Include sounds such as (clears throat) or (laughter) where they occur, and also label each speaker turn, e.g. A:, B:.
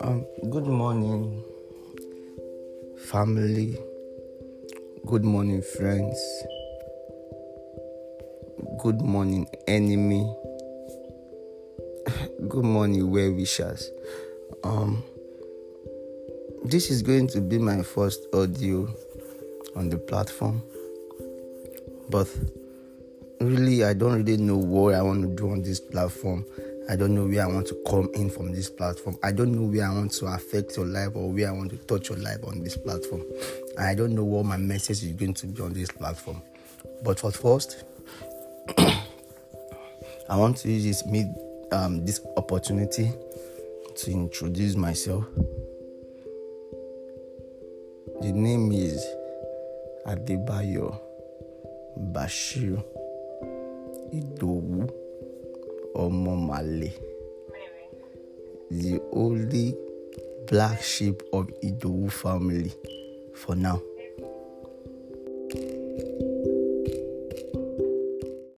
A: Um, good morning, family. Good morning, friends. Good morning, enemy. (laughs) Good morning, well wishers. Um, this is going to be my first audio on the platform, but really, I don't really know what I want to do on this platform. I don't know where I want to come in from this platform. I don't know where I want to affect your life or where I want to touch your life on this platform. I don't know what my message is going to be on this platform. But for first, (clears throat) I want to use this mid um, this opportunity to introduce myself. The name is Adebayo Bashir Idowu Omomale, the only black sheep of Idowu family for now.